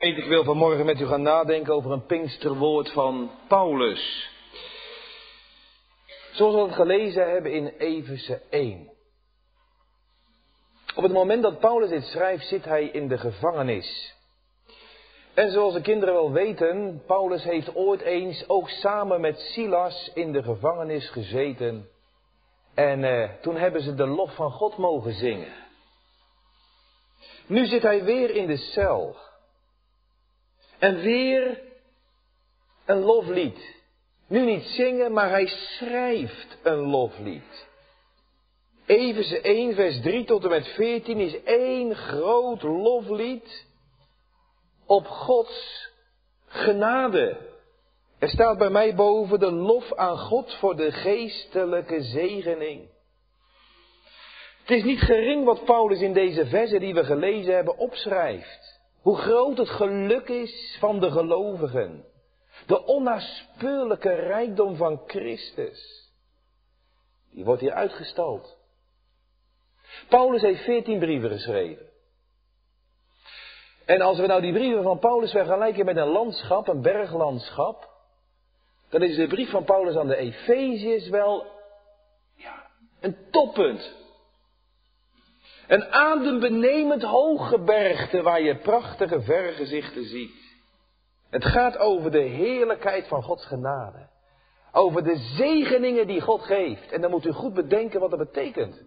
Ik wil vanmorgen met u gaan nadenken over een Pinksterwoord van Paulus. Zoals we het gelezen hebben in Efeze 1. Op het moment dat Paulus dit schrijft, zit hij in de gevangenis. En zoals de kinderen wel weten, Paulus heeft ooit eens ook samen met Silas in de gevangenis gezeten. En eh, toen hebben ze de lof van God mogen zingen. Nu zit hij weer in de cel. En weer een loflied. Nu niet zingen, maar hij schrijft een loflied. Efeze 1, vers 3 tot en met 14 is één groot loflied op Gods genade. Er staat bij mij boven de lof aan God voor de geestelijke zegening. Het is niet gering wat Paulus in deze versen die we gelezen hebben opschrijft. Hoe groot het geluk is van de gelovigen. De onnaspeurlijke rijkdom van Christus. Die wordt hier uitgestald. Paulus heeft veertien brieven geschreven. En als we nou die brieven van Paulus vergelijken met een landschap, een berglandschap, dan is de brief van Paulus aan de Efeziërs wel ja, een toppunt. Een adembenemend hooggebergte waar je prachtige vergezichten ziet. Het gaat over de heerlijkheid van Gods genade. Over de zegeningen die God geeft. En dan moet u goed bedenken wat dat betekent.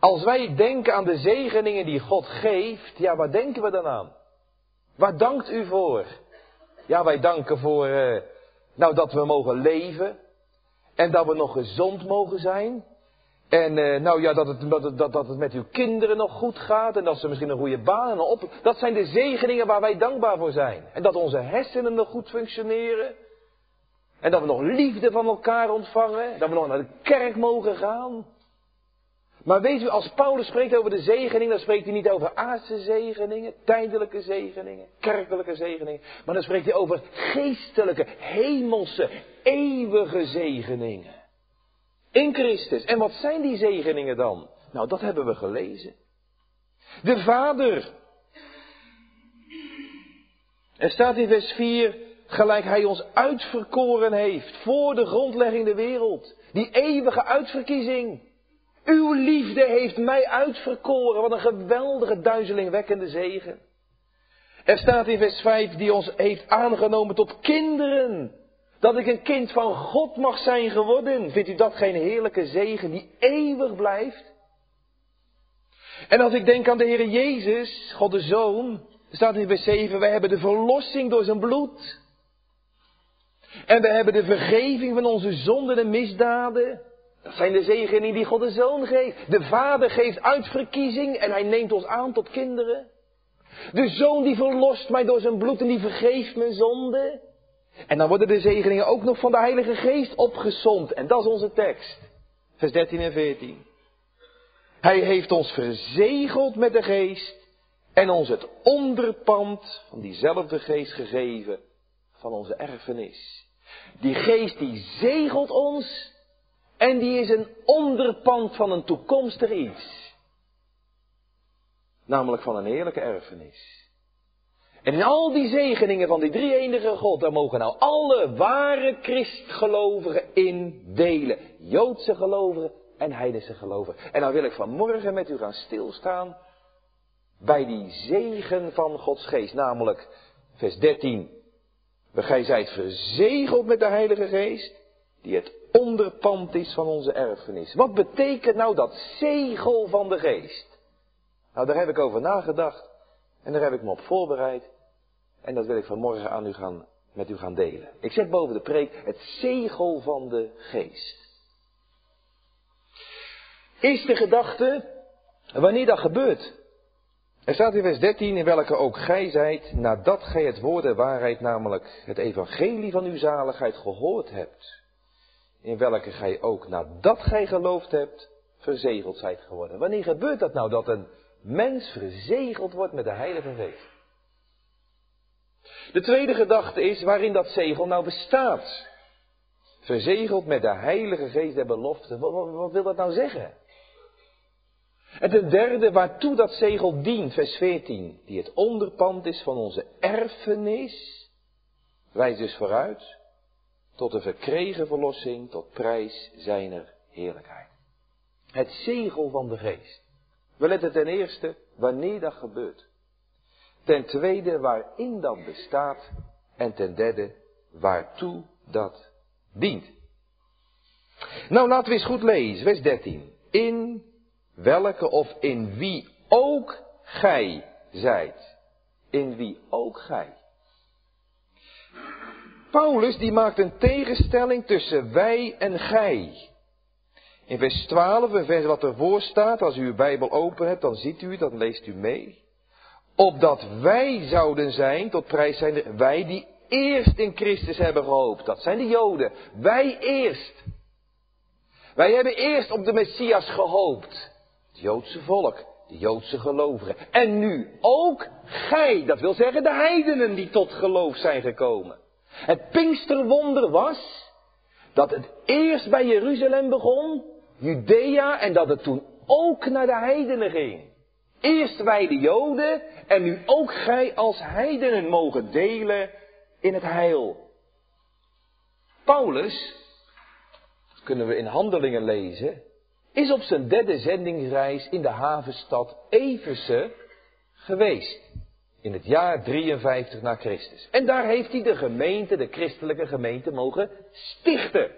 Als wij denken aan de zegeningen die God geeft, ja, waar denken we dan aan? Waar dankt u voor? Ja, wij danken voor, eh, nou, dat we mogen leven. En dat we nog gezond mogen zijn. En uh, nou ja, dat het, dat, dat, dat het met uw kinderen nog goed gaat en dat ze misschien een goede baan op. Dat zijn de zegeningen waar wij dankbaar voor zijn. En dat onze hersenen nog goed functioneren. En dat we nog liefde van elkaar ontvangen. Dat we nog naar de kerk mogen gaan. Maar weet u, als Paulus spreekt over de zegeningen, dan spreekt hij niet over aardse zegeningen, tijdelijke zegeningen, kerkelijke zegeningen. Maar dan spreekt hij over geestelijke, hemelse, eeuwige zegeningen. In Christus. En wat zijn die zegeningen dan? Nou, dat hebben we gelezen. De Vader. Er staat in vers 4, gelijk Hij ons uitverkoren heeft voor de grondlegging der wereld. Die eeuwige uitverkiezing. Uw liefde heeft mij uitverkoren. Wat een geweldige duizelingwekkende zegen. Er staat in vers 5, die ons heeft aangenomen tot kinderen. Dat ik een kind van God mag zijn geworden. Vindt u dat geen heerlijke zegen die eeuwig blijft? En als ik denk aan de Heer Jezus, God de Zoon, staat in vers 7, wij hebben de verlossing door zijn bloed. En we hebben de vergeving van onze zonden en misdaden. Dat zijn de zegeningen die God de Zoon geeft. De Vader geeft uitverkiezing en hij neemt ons aan tot kinderen. De Zoon die verlost mij door zijn bloed en die vergeeft mijn zonde. En dan worden de zegeningen ook nog van de Heilige Geest opgezond. En dat is onze tekst. Vers 13 en 14. Hij heeft ons verzegeld met de geest en ons het onderpand van diezelfde geest gegeven van onze erfenis. Die geest die zegelt ons en die is een onderpand van een toekomstig iets. Namelijk van een heerlijke erfenis. En in al die zegeningen van die drie enige God, daar mogen nou alle ware christgelovigen in delen. Joodse gelovigen en heidense gelovigen. En nou wil ik vanmorgen met u gaan stilstaan bij die zegen van Gods geest. Namelijk vers 13. Gij zijt verzegeld met de Heilige Geest, die het onderpand is van onze erfenis. Wat betekent nou dat zegel van de geest? Nou, daar heb ik over nagedacht en daar heb ik me op voorbereid. En dat wil ik vanmorgen aan u gaan, met u gaan delen. Ik zet boven de preek het zegel van de geest. Is de gedachte wanneer dat gebeurt? Er staat in vers 13, in welke ook gij zijt, nadat gij het woord der waarheid, namelijk het evangelie van uw zaligheid, gehoord hebt. In welke gij ook, nadat gij geloofd hebt, verzegeld zijt geworden. Wanneer gebeurt dat nou, dat een mens verzegeld wordt met de Heilige Geest? De tweede gedachte is waarin dat zegel nou bestaat. Verzegeld met de Heilige Geest der belofte. Wat, wil dat nou zeggen? En ten derde, waartoe dat zegel dient, vers 14, die het onderpand is van onze erfenis, wijst dus vooruit tot de verkregen verlossing, tot prijs zijner heerlijkheid. Het zegel van de geest. We letten ten eerste wanneer dat gebeurt. Ten tweede waarin dat bestaat. En ten derde waartoe dat dient. Nou, laten we eens goed lezen, vers 13. In welke of in wie ook gij zijt. In wie ook gij. Paulus die maakt een tegenstelling tussen wij en gij. In vers 12, een vers wat ervoor staat, als u uw Bijbel open hebt, dan ziet u, dan leest u mee. Opdat wij zouden zijn, tot prijs zijn wij die eerst in Christus hebben gehoopt. Dat zijn de Joden. Wij eerst. Wij hebben eerst op de Messias gehoopt. Het Joodse volk, de Joodse gelovigen. En nu ook gij, dat wil zeggen de heidenen die tot geloof zijn gekomen. Het Pinksterwonder was dat het eerst bij Jeruzalem begon, Judea, en dat het toen ook naar de heidenen ging. Eerst wij de Joden en nu ook gij als heidenen mogen delen in het heil. Paulus, kunnen we in handelingen lezen, is op zijn derde zendingsreis in de havenstad Everse geweest. In het jaar 53 na Christus. En daar heeft hij de gemeente, de christelijke gemeente, mogen stichten.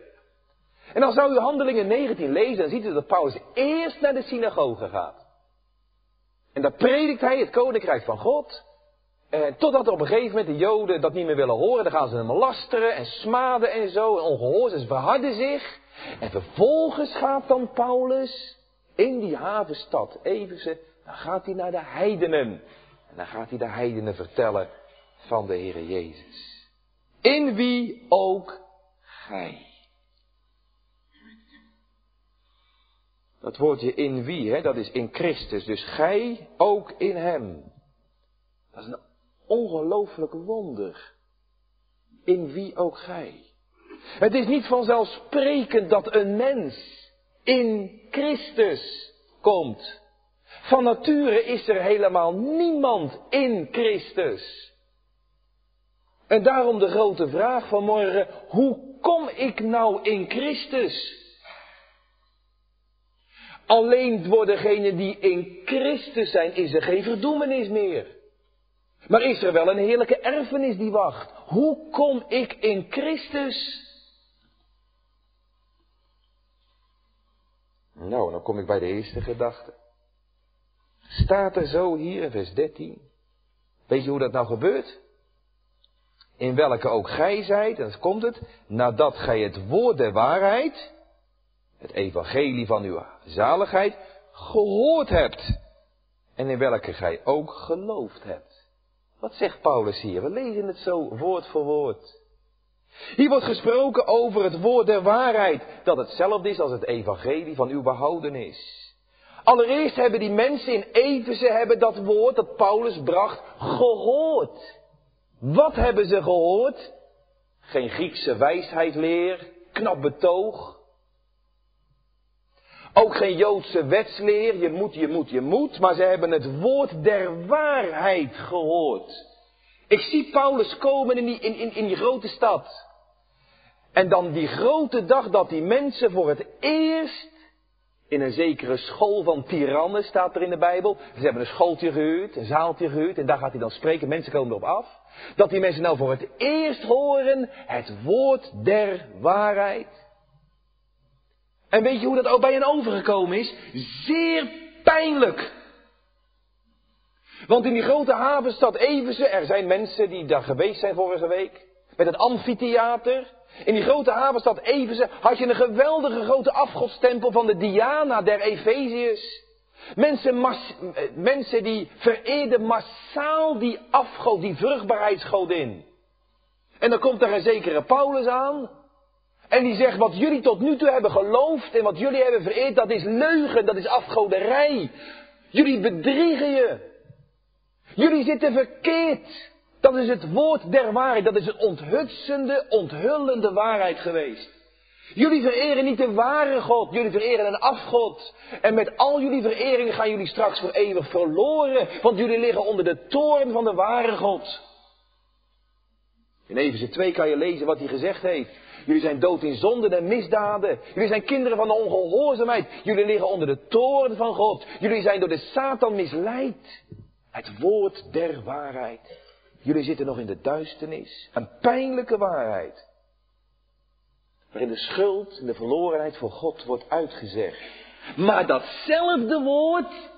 En dan zou u handelingen 19 lezen, dan ziet u dat Paulus eerst naar de synagoge gaat. En daar predikt hij het koninkrijk van God. En totdat op een gegeven moment de Joden dat niet meer willen horen, dan gaan ze hem lasteren en smaden en zo, en ongehoord, ze verharden zich. En vervolgens gaat dan Paulus in die havenstad Everse, dan gaat hij naar de heidenen. En dan gaat hij de heidenen vertellen van de Heer Jezus. In wie ook gij. Dat woordje in wie, hè, dat is in Christus. Dus gij ook in hem. Dat is een ongelooflijk wonder. In wie ook gij. Het is niet vanzelfsprekend dat een mens in Christus komt. Van nature is er helemaal niemand in Christus. En daarom de grote vraag van morgen, hoe kom ik nou in Christus? Alleen voor degenen die in Christus zijn, is er geen verdoemenis meer. Maar is er wel een heerlijke erfenis die wacht? Hoe kom ik in Christus? Nou, dan kom ik bij de eerste gedachte. Staat er zo hier in vers 13. Weet je hoe dat nou gebeurt? In welke ook gij zijt, en dan komt het, nadat gij het woord der waarheid, het evangelie van uw zaligheid, gehoord hebt. En in welke gij ook geloofd hebt. Wat zegt Paulus hier? We lezen het zo woord voor woord. Hier wordt gesproken over het woord der waarheid, dat hetzelfde is als het evangelie van uw behoudenis. Allereerst hebben die mensen in Efeze hebben dat woord dat Paulus bracht gehoord. Wat hebben ze gehoord? Geen Griekse wijsheidleer, knap betoog. Ook geen Joodse wetsleer, je moet, je moet, je moet, maar ze hebben het woord der waarheid gehoord. Ik zie Paulus komen in die, in, in, in die grote stad. En dan die grote dag dat die mensen voor het eerst in een zekere school van tirannen, staat er in de Bijbel. Ze hebben een schooltje gehuurd, een zaaltje gehuurd, en daar gaat hij dan spreken, mensen komen erop af. Dat die mensen nou voor het eerst horen het woord der waarheid. En weet je hoe dat ook bij hen overgekomen is? Zeer pijnlijk. Want in die grote havenstad Everse, er zijn mensen die daar geweest zijn vorige week, met het amfitheater, in die grote havenstad Efeze had je een geweldige grote afgodstempel van de Diana der Efeziërs. Mensen, mensen die vereerden massaal die afgod, die vruchtbaarheidsgodin. En dan komt er een zekere Paulus aan. En die zegt, wat jullie tot nu toe hebben geloofd en wat jullie hebben vereerd, dat is leugen, dat is afgoderij. Jullie bedriegen je. Jullie zitten verkeerd. Dat is het woord der waarheid. Dat is een onthutsende, onthullende waarheid geweest. Jullie vereren niet de ware God, jullie vereren een afgod. En met al jullie vereringen gaan jullie straks voor eeuwig verloren, want jullie liggen onder de toorn van de ware God. In Efeze 2 kan je lezen wat hij gezegd heeft. Jullie zijn dood in zonden en misdaden. Jullie zijn kinderen van de ongehoorzaamheid. Jullie liggen onder de toorn van God. Jullie zijn door de Satan misleid. Het woord der waarheid. Jullie zitten nog in de duisternis. Een pijnlijke waarheid. Waarin de schuld en de verlorenheid voor God wordt uitgezegd. Maar datzelfde woord,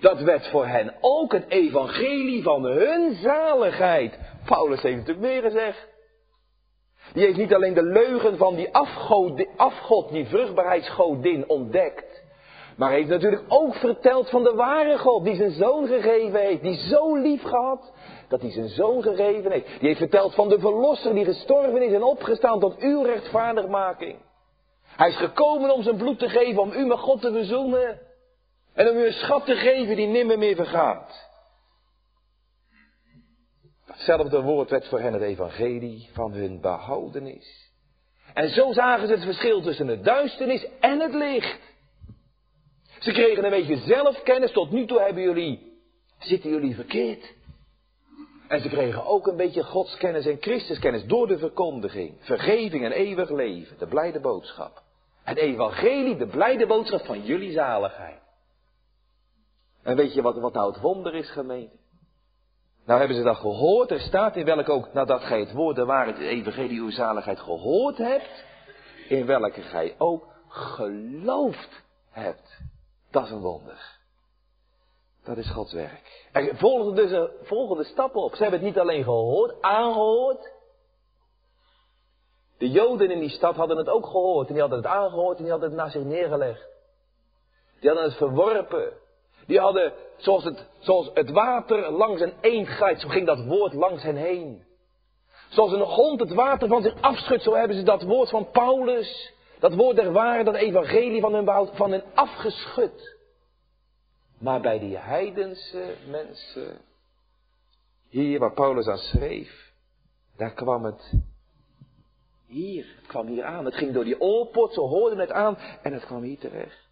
dat werd voor hen ook het evangelie van hun zaligheid. Paulus heeft natuurlijk meer gezegd. Die heeft niet alleen de leugen van die afgod, afgod die vruchtbaarheidsgodin ontdekt. Maar heeft natuurlijk ook verteld van de ware God die zijn zoon gegeven heeft. Die zo lief gehad dat hij zijn zoon gegeven heeft. Die heeft verteld van de verlosser die gestorven is en opgestaan tot uw rechtvaardigmaking. Hij is gekomen om zijn bloed te geven, om u met God te verzoenen. En om u een schat te geven die nimmer meer vergaat. Datzelfde woord werd voor hen het evangelie van hun behoudenis. En zo zagen ze het verschil tussen de duisternis en het licht. Ze kregen een beetje zelfkennis. Tot nu toe hebben jullie, zitten jullie verkeerd. En ze kregen ook een beetje godskennis en Christuskennis door de verkondiging. Vergeving en eeuwig leven. De blijde boodschap. Het evangelie, de blijde boodschap van jullie zaligheid. En weet je wat, wat nou het wonder is, gemeente? Nou hebben ze dat gehoord. Er staat in welk ook, nadat gij het woord de waarheid, het evangelie, uw zaligheid gehoord hebt. In welke gij ook geloofd hebt. Dat is een wonder. Dat is Gods werk. Er volgen dus een volgende stappen op. Ze hebben het niet alleen gehoord, aangehoord. De Joden in die stad hadden het ook gehoord. En die hadden het aangehoord en die hadden het naar zich neergelegd. Die hadden het verworpen. Die hadden, zoals het, zoals het water langs een eend zo ging dat woord langs hen heen. Zoals een hond het water van zich afschudt, zo hebben ze dat woord van Paulus, dat woord der waarheid, dat evangelie van hun, behoud, van hen afgeschud. Maar bij die heidense mensen, hier waar Paulus aan schreef, daar kwam het hier, het kwam hier aan. Het ging door die oorpot, ze hoorden het aan en het kwam hier terecht.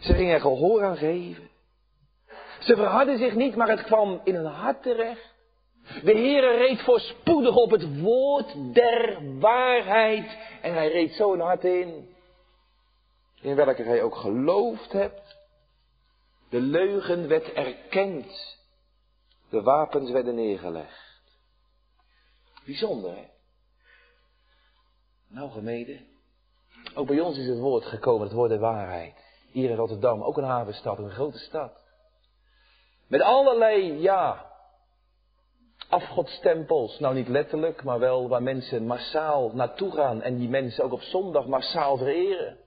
Ze gingen er gehoor aan geven. Ze verhardden zich niet, maar het kwam in hun hart terecht. De Heere reed voorspoedig op het woord der waarheid. En hij reed zo een hart in. In welke hij ook geloofd hebt. De leugen werd erkend. De wapens werden neergelegd. Bijzonder, hè? Nou, gemeden. Ook bij ons is het woord gekomen, het woord der waarheid. Hier in Rotterdam, ook een havenstad, een grote stad. Met allerlei, ja, afgodstempels. Nou, niet letterlijk, maar wel waar mensen massaal naartoe gaan en die mensen ook op zondag massaal vereren.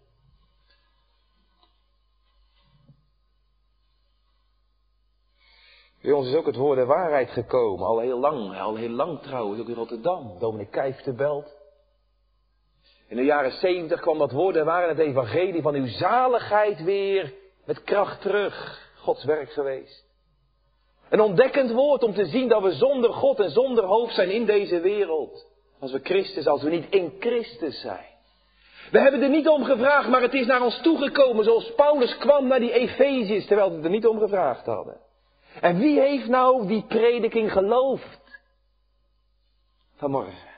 Bij ons is ook het woord der waarheid gekomen, al heel lang, al heel lang trouwens, ook in Rotterdam. Dominic Kijf te belt. In de jaren zeventig kwam dat woord der waarheid, het evangelie van uw zaligheid weer met kracht terug. Gods werk geweest. Een ontdekkend woord om te zien dat we zonder God en zonder hoofd zijn in deze wereld. Als we Christus, als we niet in Christus zijn. We hebben er niet om gevraagd, maar het is naar ons toegekomen zoals Paulus kwam naar die Efeziërs, terwijl ze er niet om gevraagd hadden. En wie heeft nou die prediking geloofd? Vanmorgen.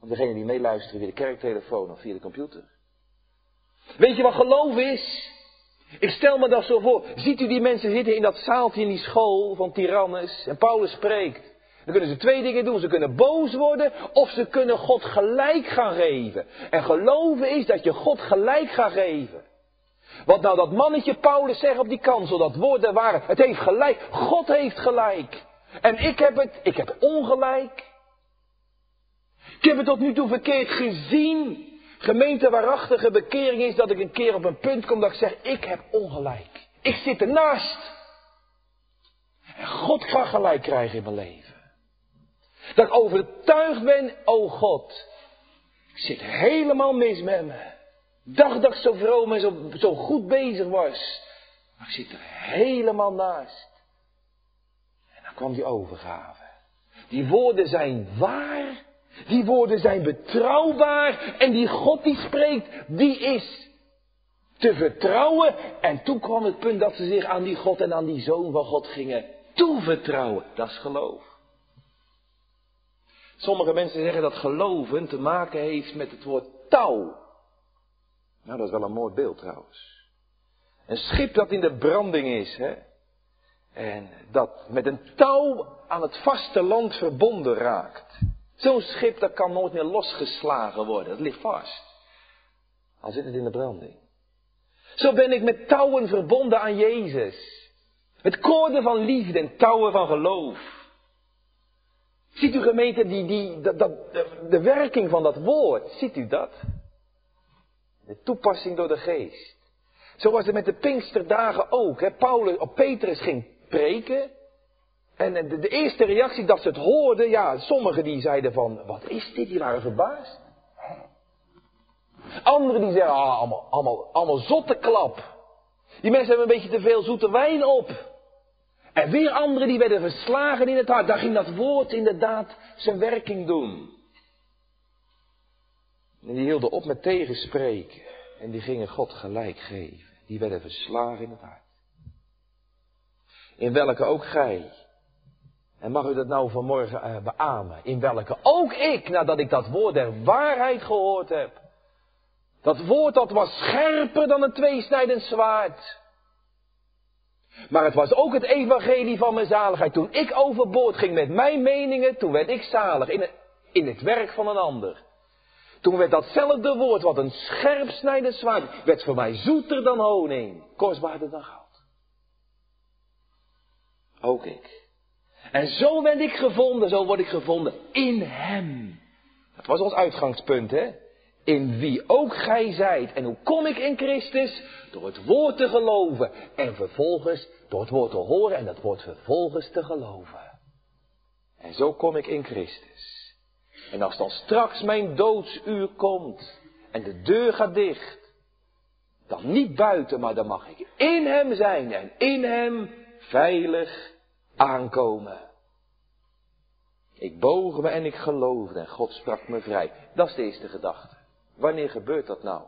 Of degene die meeluisteren via de kerktelefoon of via de computer. Weet je wat geloof is? Ik stel me dat zo voor. Ziet u die mensen zitten in dat zaaltje in die school van Tyrannus en Paulus spreekt. Dan kunnen ze twee dingen doen. Ze kunnen boos worden of ze kunnen God gelijk gaan geven. En geloven is dat je God gelijk gaat geven. Wat nou dat mannetje Paulus zegt op die kansel, dat woord der waarheid. Het heeft gelijk. God heeft gelijk. En ik heb het, ik heb ongelijk. Ik heb het tot nu toe verkeerd gezien. Gemeente waarachtige bekering is dat ik een keer op een punt kom dat ik zeg, ik heb ongelijk. Ik zit ernaast. En God kan gelijk krijgen in mijn leven. Dat ik overtuigd ben, oh God, ik zit helemaal mis met me. Dacht dat ik zo vroom en zo, zo goed bezig was. Maar ik zit er helemaal naast. En dan kwam die overgave. Die woorden zijn waar Die woorden zijn betrouwbaar en die God die spreekt, die is te vertrouwen. En toen kwam het punt dat ze zich aan die God en aan die Zoon van God gingen toevertrouwen. Dat is geloof. Sommige mensen zeggen dat geloven te maken heeft met het woord touw. Nou, dat is wel een mooi beeld trouwens. Een schip dat in de branding is, hè. En dat met een touw aan het vaste land verbonden raakt. Zo'n schip dat kan nooit meer losgeslagen worden. Dat ligt vast. Al zit het in de branding. Zo ben ik met touwen verbonden aan Jezus. Met koorden van liefde en touwen van geloof. Ziet u gemeente die, die, dat, dat, de, de werking van dat woord, ziet u dat? De toepassing door de geest. Zo was het met de Pinksterdagen ook. Hè. Paulus, op Petrus ging preken. En de, de, eerste reactie dat ze het hoorden, ja, sommigen die zeiden van, wat is dit? Die waren verbaasd. Anderen die zeiden, ah, allemaal, allemaal, allemaal zotte klap. Die mensen hebben een beetje te veel zoete wijn op. En weer anderen die werden verslagen in het hart. Daar ging dat woord inderdaad zijn werking doen. En die hielden op met tegenspreken. En die gingen God gelijk geven. Die werden verslagen in het hart. In welke ook gij. En mag u dat nou vanmorgen uh, beamen? In welke ook ik, nadat ik dat woord der waarheid gehoord heb. Dat woord dat was scherper dan een tweesnijdend zwaard. Maar het was ook het evangelie van mijn zaligheid. Toen ik overboord ging met mijn meningen, toen werd ik zalig in het, in het werk van een ander. Toen werd datzelfde woord, wat een scherp snijdend zwaard, werd voor mij zoeter dan honing, kostbaarder dan goud. Ook ik. En zo werd ik gevonden, zo word ik gevonden in Hem. Dat was ons uitgangspunt, hè? In wie ook gij zijt. En hoe kom ik in Christus? Door het woord te geloven. En vervolgens door het woord te horen en dat woord vervolgens te geloven. En zo kom ik in Christus. En als dan straks mijn doodsuur komt en de deur gaat dicht, dan niet buiten, maar dan mag ik in Hem zijn en in Hem veilig aankomen. Ik boog me en ik geloofde en God sprak me vrij. Dat is de eerste gedachte. Wanneer gebeurt dat nou?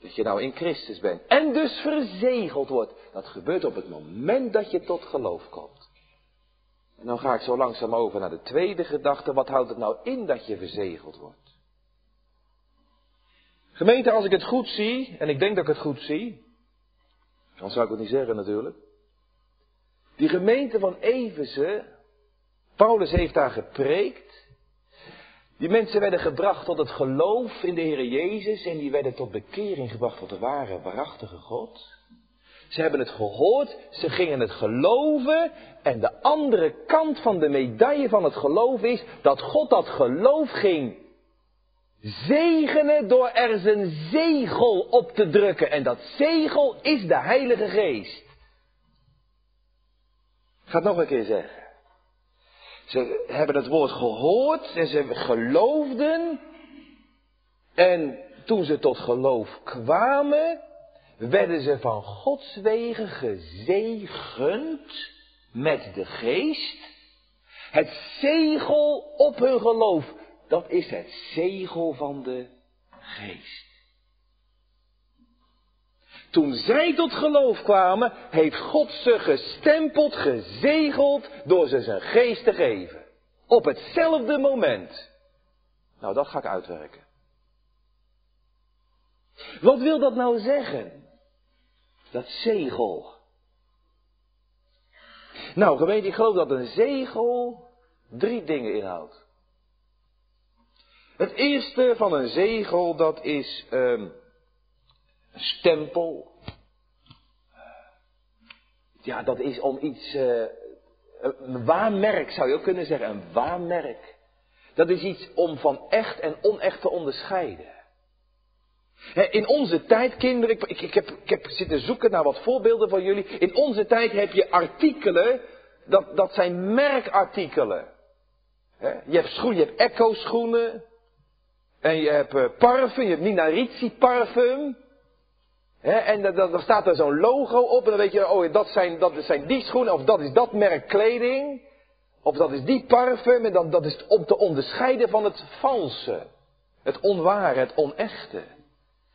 Dat je nou in Christus bent en dus verzegeld wordt. Dat gebeurt op het moment dat je tot geloof komt. En dan ga ik zo langzaam over naar de tweede gedachte. Wat houdt het nou in dat je verzegeld wordt? Gemeente, als ik het goed zie, en ik denk dat ik het goed zie, dan zou ik het niet zeggen natuurlijk. Die gemeente van Eversen, Paulus heeft daar gepreekt. Die mensen werden gebracht tot het geloof in de Heer Jezus en die werden tot bekering gebracht tot de ware, waarachtige God. Ze hebben het gehoord, ze gingen het geloven en de andere kant van de medaille van het geloof is dat God dat geloof ging zegenen door er zijn zegel op te drukken. En dat zegel is de Heilige Geest. Ga het nog een keer zeggen. Ze hebben het woord gehoord en ze geloofden. En toen ze tot geloof kwamen, werden ze van Gods wegen gezegend met de geest. Het zegel op hun geloof, dat is het zegel van de geest. Toen zij tot geloof kwamen, heeft God ze gestempeld, gezegeld door ze zijn geest te geven. Op hetzelfde moment. Nou, dat ga ik uitwerken. Wat wil dat nou zeggen? Dat zegel. Nou, gemeente, ik geloof dat een zegel drie dingen inhoudt. Het eerste van een zegel, dat is een stempel. Ja, dat is om iets, uh, een waarmerk zou je ook kunnen zeggen, een waarmerk. Dat is iets om van echt en onecht te onderscheiden. In onze tijd, kinderen, ik, ik, heb, ik heb zitten zoeken naar wat voorbeelden van jullie. In onze tijd heb je artikelen, dat, dat zijn merkartikelen. Je hebt schoenen, je hebt Echo schoenen. En je hebt uh, parfum, je hebt Nina Ricci parfum. En dan, staat er zo'n logo op en dan weet je, oh dat zijn, dat zijn die schoenen of dat is dat merk kleding. Of dat is die parfum en dan, dat is om te onderscheiden van het valse. Het onware, het onechte.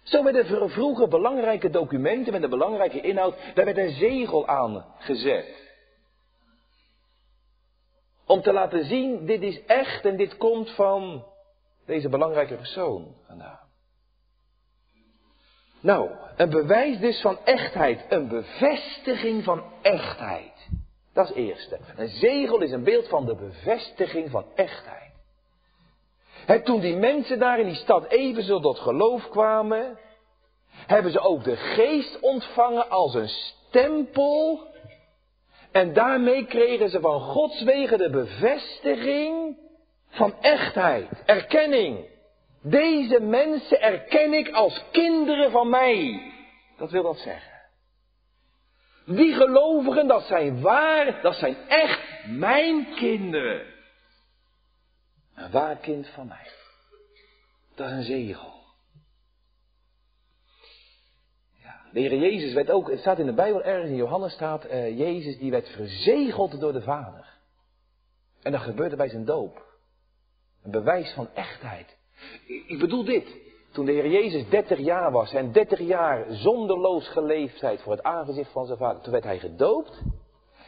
Zo werden vroeger belangrijke documenten met een belangrijke inhoud, daar werd een zegel aan gezet. Om te laten zien, dit is echt en dit komt van deze belangrijke persoon vandaan. Nou, een bewijs dus van echtheid, een bevestiging van echtheid. Dat is het eerste. Een zegel is een beeld van de bevestiging van echtheid. He, toen die mensen daar in die stad evenzo tot geloof kwamen, hebben ze ook de geest ontvangen als een stempel. En daarmee kregen ze van Gods wegen de bevestiging van echtheid, erkenning. Deze mensen erken ik als kinderen van mij. Dat wil dat zeggen. Die gelovigen, dat zijn waar, dat zijn echt mijn kinderen. Een waar kind van mij. Dat is een zegel. Ja, de Jezus werd ook, het staat in de Bijbel ergens in Johannes staat, uh, Jezus die werd verzegeld door de Vader. En dat gebeurde bij zijn doop. Een bewijs van echtheid. Ik bedoel dit. Toen de Heer Jezus 30 jaar was en 30 jaar zonderloos geleefdheid voor het aangezicht van zijn vader, toen werd hij gedoopt.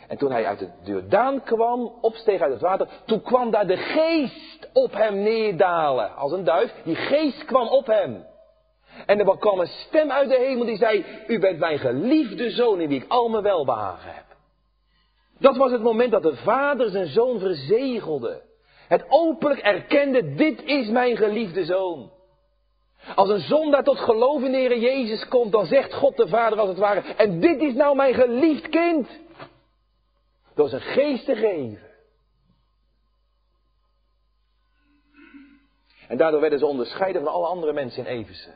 En toen hij uit de Jordaan kwam, opsteeg uit het water, toen kwam daar de geest op hem neerdalen, als een duif. Die geest kwam op hem. En er kwam een stem uit de hemel die zei, u bent mijn geliefde zoon in wie ik al mijn welbehagen heb. Dat was het moment dat de vader zijn zoon verzegelde. Het openlijk erkende, dit is mijn geliefde zoon. Als een zondaar tot geloof in de Jezus komt, dan zegt God de Vader als het ware, en dit is nou mijn geliefd kind. Door zijn geest te geven. En daardoor werden ze onderscheiden van alle andere mensen in Efeze.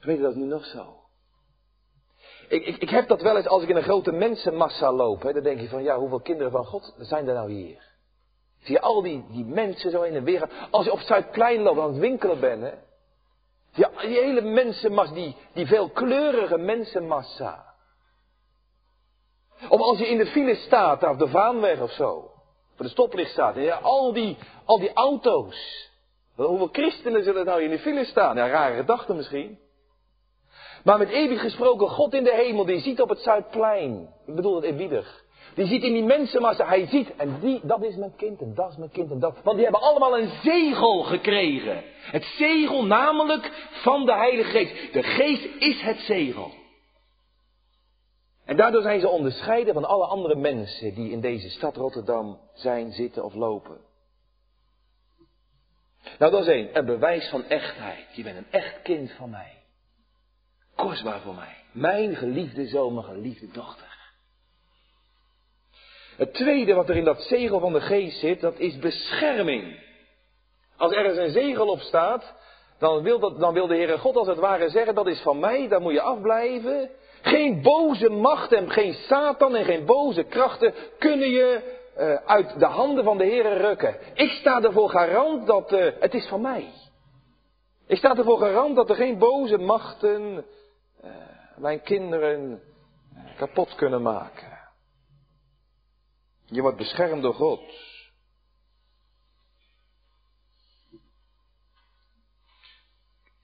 Weet je dat nu nog zo? Ik, ik, ik, heb dat wel eens als ik in een grote mensenmassa loop. Dan denk je van, ja, hoeveel kinderen van God zijn er nou hier? Zie je al die, die mensen zo in de wereld. Als je op Zuidplein loopt, aan het winkelen bent, hè. Die, die hele mensenmassa, die, die veelkleurige mensenmassa. Of als je in de file staat, op de Vaanweg of zo. Voor de stoplicht staat. En ja, al, die, al die auto's. Hoeveel christenen zullen nou in de file staan? Ja, rare gedachte misschien. Maar met eeuwig gesproken, God in de hemel, die ziet op het Zuidplein. Ik bedoel het eerbiedig. Die ziet in die mensenmassa, hij ziet, en die, dat is mijn kind, en dat is mijn kind, en dat. Want die hebben allemaal een zegel gekregen. Het zegel namelijk van de Heilige Geest. De Geest is het zegel. En daardoor zijn ze onderscheiden van alle andere mensen die in deze stad Rotterdam zijn, zitten of lopen. Nou, dat is één. Een bewijs van echtheid. Je bent een echt kind van mij. Kostbaar voor mij. Mijn geliefde zoon, mijn geliefde dochter. Het tweede wat er in dat zegel van de geest zit, dat is bescherming. Als ergens een zegel op staat, dan wil, dat, dan wil de Heere God als het ware zeggen, dat is van mij, daar moet je afblijven. Geen boze macht en geen Satan en geen boze krachten kunnen je uh, uit de handen van de Heere rukken. Ik sta ervoor garant dat uh, het is van mij. Ik sta ervoor garant dat er geen boze machten uh, mijn kinderen kapot kunnen maken. Je wordt beschermd door God.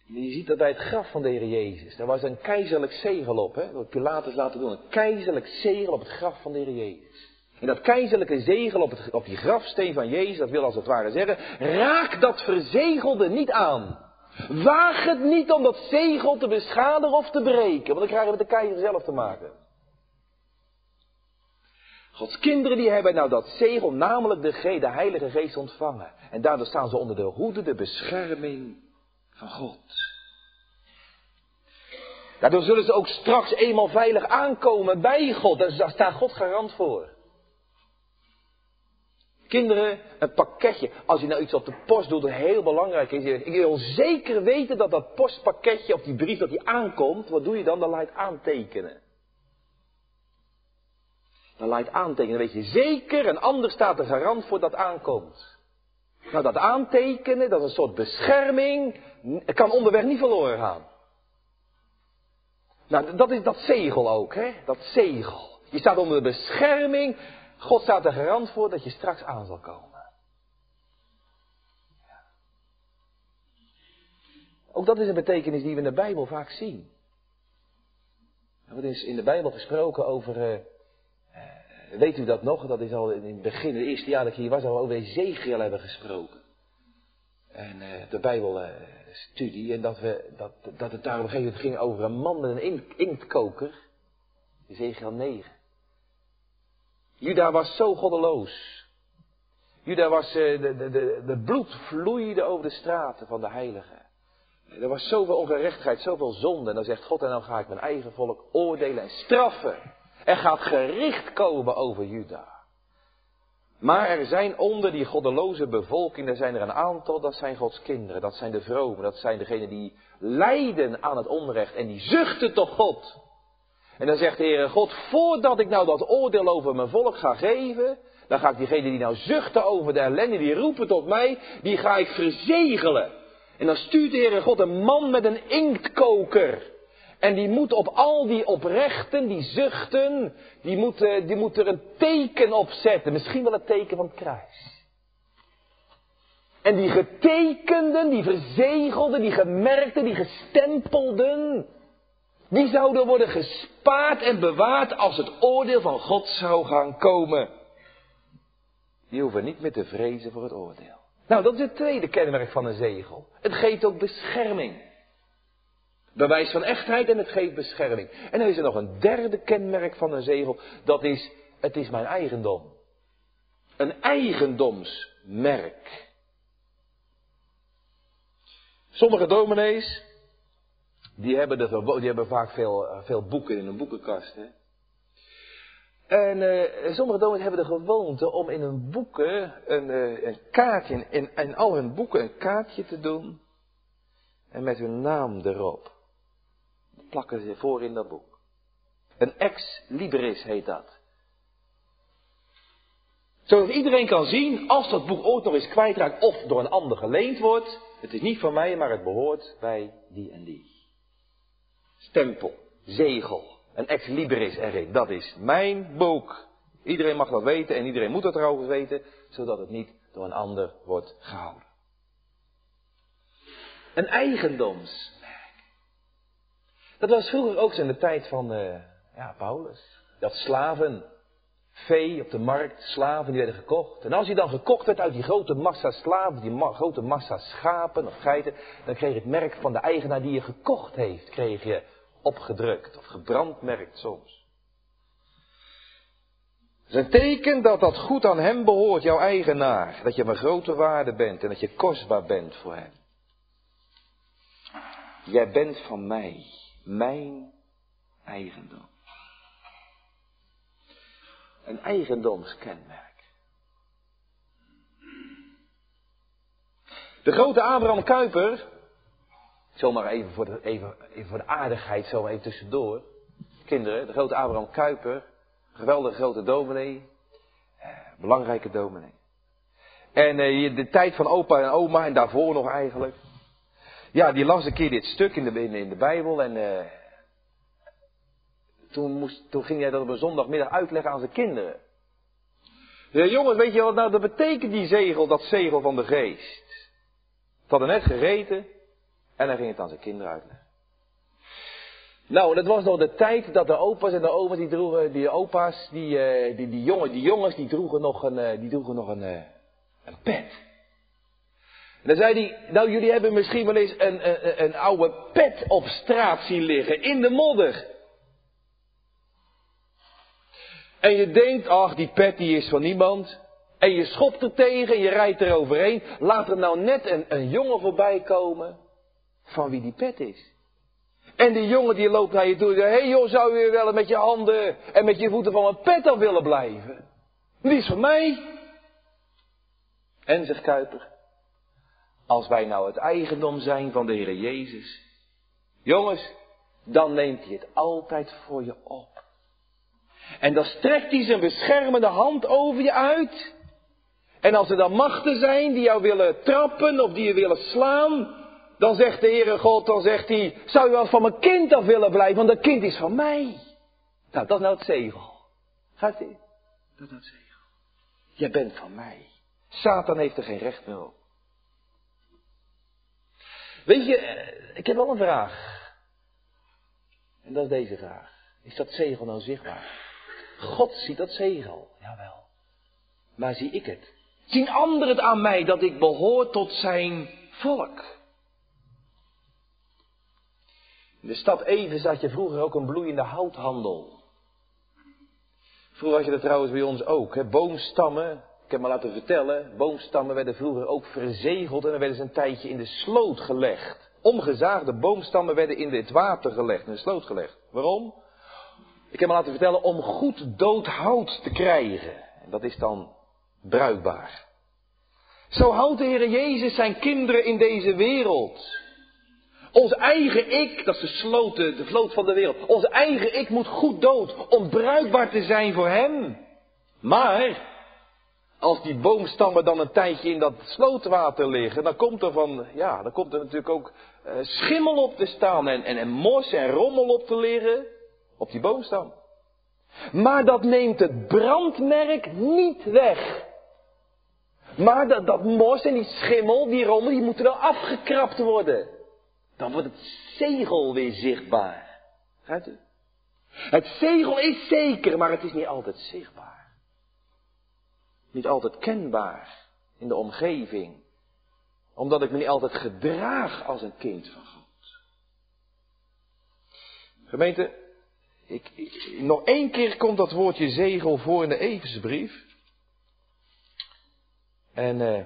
Je ziet dat bij het graf van de Heer Jezus. Daar was een keizerlijk zegel op, hè? Dat Pilatus laten doen. Een keizerlijk zegel op het graf van de Heer Jezus. En dat keizerlijke zegel op, het, op die grafsteen van Jezus, dat wil als het ware zeggen, raak dat verzegelde niet aan. Waag het niet om dat zegel te beschadigen of te breken, want dan krijgen we met de keizer zelf te maken. Gods kinderen die hebben nou dat zegel, namelijk de, de Heilige Geest ontvangen. En daardoor staan ze onder de hoede, de bescherming van God. Daardoor zullen ze ook straks eenmaal veilig aankomen bij God. Daar staat God garant voor. Kinderen, een pakketje. Als je nou iets op de post doet, dat heel belangrijk is. Ik wil zeker weten dat dat postpakketje of die brief dat die aankomt. Wat doe je dan? Dan laat je het aantekenen. Dan laat je het aantekenen. Dan weet je zeker, een ander staat er garant voor dat aankomt. Nou, dat aantekenen, dat is een soort bescherming. Kan onderweg niet verloren gaan. Nou, dat is dat zegel ook, hè? Dat zegel. Je staat onder de bescherming God staat er garant voor dat je straks aan zal komen. Ook dat is een betekenis die we in de Bijbel vaak zien. Er wordt in de Bijbel gesproken over, uh, weet u dat nog? Dat is al in het begin, het eerste jaar dat ik hier was, al over Ezekiel hebben gesproken. En uh, de Bijbelstudie, en dat, we, dat, dat het daar op een gegeven moment ging over een man met een inktkoker. Ezekiel 9. Juda was zo goddeloos. Juda was, de, de, de, de bloed vloeide over de straten van de heiligen. Er was zoveel ongerechtigheid, zoveel zonde. En dan zegt God, en dan ga ik mijn eigen volk oordelen en straffen. Er gaat gericht komen over Juda. Maar er zijn onder die goddeloze bevolking, er zijn er een aantal, dat zijn Gods kinderen, dat zijn de vromen, dat zijn degenen die lijden aan het onrecht en die zuchten tot God. En dan zegt de Heere God, voordat ik nou dat oordeel over mijn volk ga geven, dan ga ik diegenen die nou zuchten over de ellende, die roepen tot mij, die ga ik verzegelen. En dan stuurt de Heere God een man met een inktkoker. En die moet op al die oprechten, die zuchten, die moet, die moet er een teken op zetten. Misschien wel het teken van het kruis. En die getekenden, die verzegelden, die gemerkten, die gestempelden, die zouden worden gespaard en bewaard als het oordeel van God zou gaan komen. Die hoeven niet meer te vrezen voor het oordeel. Nou, dat is het tweede kenmerk van een zegel. Het geeft ook bescherming. Bewijs van echtheid en het geeft bescherming. En dan is er nog een derde kenmerk van een zegel. Dat is, het is mijn eigendom. Een eigendomsmerk. Sommige dominees, die hebben, die hebben vaak veel, eh, veel boeken in een boekenkast. Hè? En uh, sommige dominees hebben de gewoonte om in hun boeken een, uh, een kaartje, in, in al hun boeken een kaartje te doen. En met hun naam erop. Plakken ze voor in dat boek. Een ex libris heet dat. Zodat iedereen kan zien, als dat boek ooit nog eens kwijtraakt of door een ander geleend wordt. Het is niet van mij, maar het behoort bij die en die. Stempel, zegel. Een ex libris erin. Dat is mijn boek. Iedereen mag dat weten en iedereen moet dat trouwens weten, zodat het niet door een ander wordt gehouden. Een eigendomsmerk. Dat was vroeger ook zo in de tijd van uh, ja, Paulus. Dat slaven, vee op de markt, slaven die werden gekocht. En als je dan gekocht werd uit die grote massa slaven, die grote massa schapen of geiten, dan kreeg het merk van de eigenaar die je gekocht heeft, kreeg je opgedrukt of gebrandmerkt soms. Het is een teken dat dat goed aan hem behoort, jouw eigenaar. Dat je van grote waarde bent en dat je kostbaar bent voor hem. Jij bent van mij, mijn eigendom. Een eigendomskenmerk. De grote Abraham Kuyper, Zomaar even voor de, even, voor de aardigheid, zo even tussendoor. Kinderen, de grote Abraham Kuyper, geweldige grote dominee, eh, belangrijke dominee. En eh, de tijd van opa en oma, en daarvoor nog eigenlijk. Ja, die las een keer dit stuk in de, in, de Bijbel en eh, toen, moest, toen ging hij dat op een zondagmiddag uitleggen aan zijn kinderen. De jongens, weet je wat nou dat betekent die zegel, dat zegel van de geest? Het hadden net gereten, en hij ging het aan zijn kinderen uitleggen. Nou, dat was nog de tijd dat de opa's en de oma's die droegen, die opa's, die, uh, die, die, jongen, die jongens, die droegen nog een, uh, die droegen nog een, uh, een pet. En dan zei hij, nou jullie hebben misschien wel eens een, een, een oude pet op straat zien liggen, in de modder. En je denkt, ach die pet die is van niemand. En je schopt er tegen en je rijdt er overheen. Laat er nou net een, jongen voorbij komen van wie die pet is. En die jongen die loopt naar je toe en zegt, hé hey joh, zou je wel met je handen en met je voeten van een pet af willen blijven? Die is van mij. En zegt Kuiper, als wij nou het eigendom zijn van de Heer Jezus, jongens, dan neemt hij het altijd voor je op. En dan strekt hij zijn beschermende hand over je uit. En als er dan machten zijn die jou willen trappen of die je willen slaan, dan zegt de Heere God, dan zegt hij, zou je wel van mijn kind af willen blijven, want dat kind is van mij. Nou, dat is nou het zegel. Gaat ie? Dat is nou het zegel. Jij bent van mij. Satan heeft er geen recht meer op. Weet je, eh, ik heb wel een vraag. En dat is deze vraag. Is dat zegel nou zichtbaar? God ziet dat zegel. Jawel. Maar zie ik het? Zien anderen het aan mij dat ik behoor tot zijn volk? In de stad Even zat je vroeger ook een bloeiende houthandel. Vroeger had je dat trouwens bij ons ook. Hè? Boomstammen, ik heb me laten vertellen, boomstammen werden vroeger ook verzegeld en dan werden ze een tijdje in de sloot gelegd. Omgezaagde boomstammen werden in het water gelegd, in de sloot gelegd. Waarom? Ik heb me laten vertellen om goed dood hout te krijgen. En dat is dan bruikbaar. Zo houdt de Heer Jezus zijn kinderen in deze wereld. Ons eigen ik, dat is de, sloot, de vloot van de wereld. Ons eigen ik moet goed dood om bruikbaar te zijn voor Hem. Maar, als die boomstammen dan een tijdje in dat slootwater liggen, dan komt er van, ja, dan komt er natuurlijk ook uh, schimmel op te staan en, en, en mos en rommel op te liggen op die boomstam. Maar dat neemt het brandmerk niet weg. Maar dat, dat mos en die schimmel, die rommel, die moeten wel afgekrapt worden. Dan wordt het zegel weer zichtbaar. Gaat u? Het zegel is zeker, maar het is niet altijd zichtbaar. Niet altijd kenbaar in de omgeving. Omdat ik me niet altijd gedraag als een kind van God. Gemeente, ik, nog één keer komt dat woordje zegel voor in de Eversbrief. En uh,